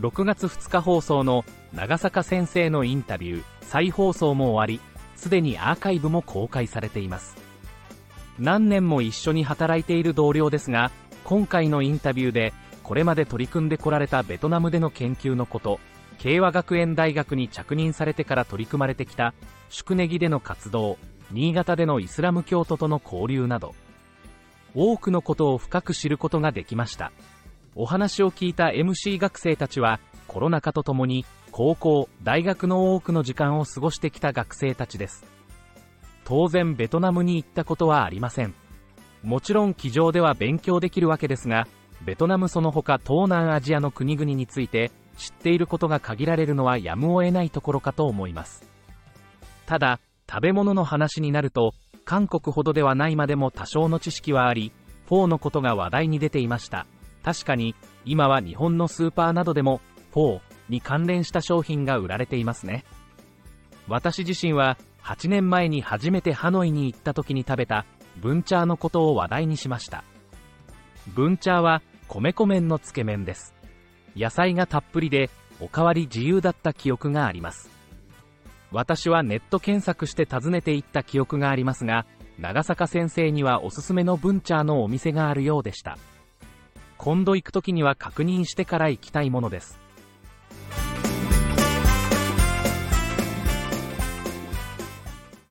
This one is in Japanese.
6月2日放送の長坂先生のインタビュー、再放送も終わり、すでにアーカイブも公開されています。何年も一緒に働いている同僚ですが、今回のインタビューで、これまで取り組んでこられたベトナムでの研究のこと、慶和学園大学に着任されてから取り組まれてきた、宿根木での活動、新潟でのイスラム教徒との交流など、多くのことを深く知ることができました。お話を聞いた MC 学生たちは、コロナ禍とともに、高校、大学の多くの時間を過ごしてきた学生たちです。当然ベトナムに行ったことはありません。もちろん机上では勉強できるわけですが、ベトナムその他東南アジアの国々について知っていることが限られるのはやむを得ないところかと思います。ただ、食べ物の話になると、韓国ほどではないまでも多少の知識はあり、フォーのことが話題に出ていました。確かに、今は日本のスーパーなどでも、フォーに関連した商品が売られていますね。私自身は、8年前に初めてハノイに行った時に食べた、ブンチャーのことを話題にしました。ブンチャーは、米粉麺のつけ麺です。野菜がたっぷりで、おかわり自由だった記憶があります。私はネット検索して訪ねていった記憶がありますが、長坂先生にはおすすめのブンチャーのお店があるようでした。今度行く時には確認してから行きたいものです。